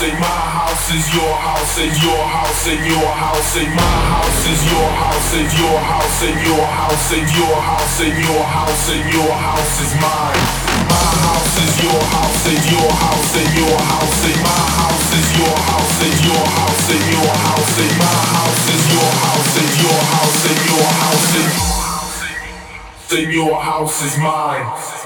house and my house is your house and your house and your house and my house is your house and your house and your house and your house and your house and your house is mine. My house is your house and your house and your house and my house is your house and your house and your house and my house is your house and your house and your house and your house is mine.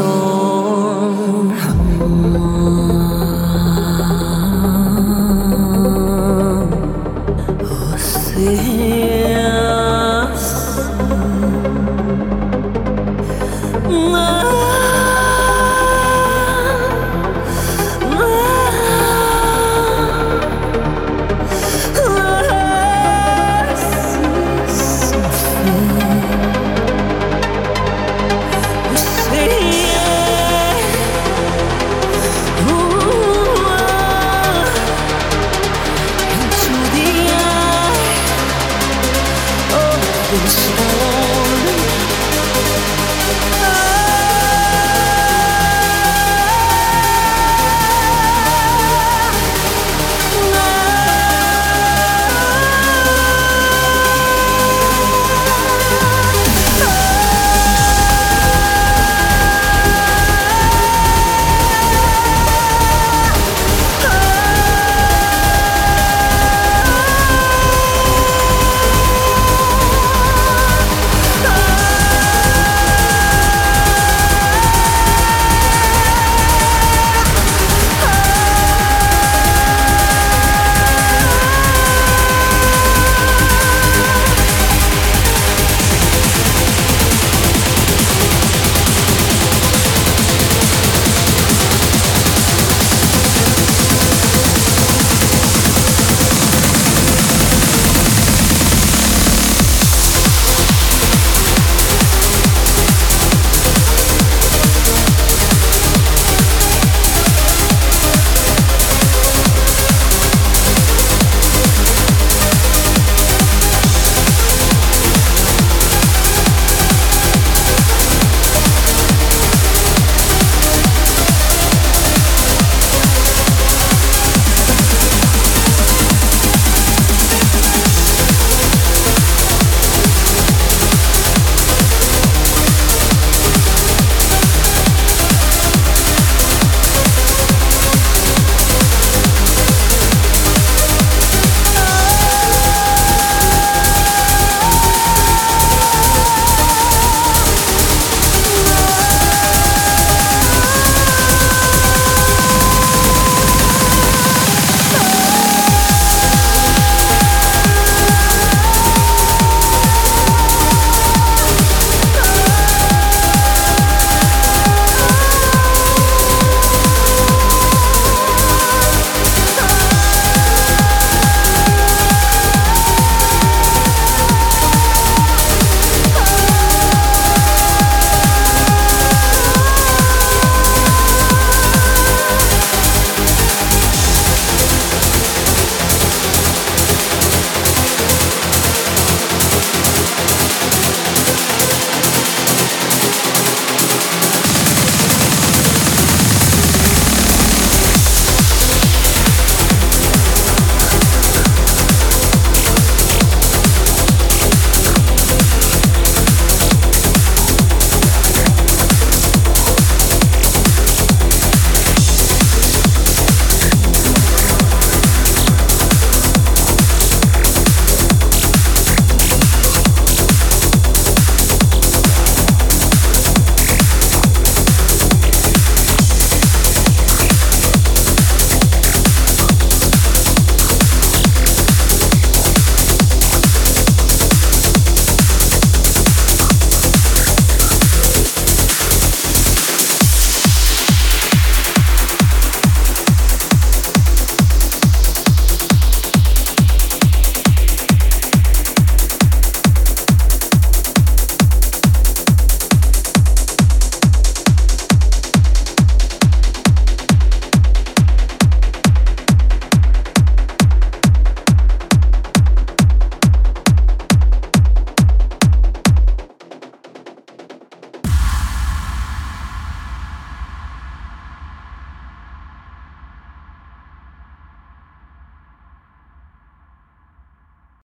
Store.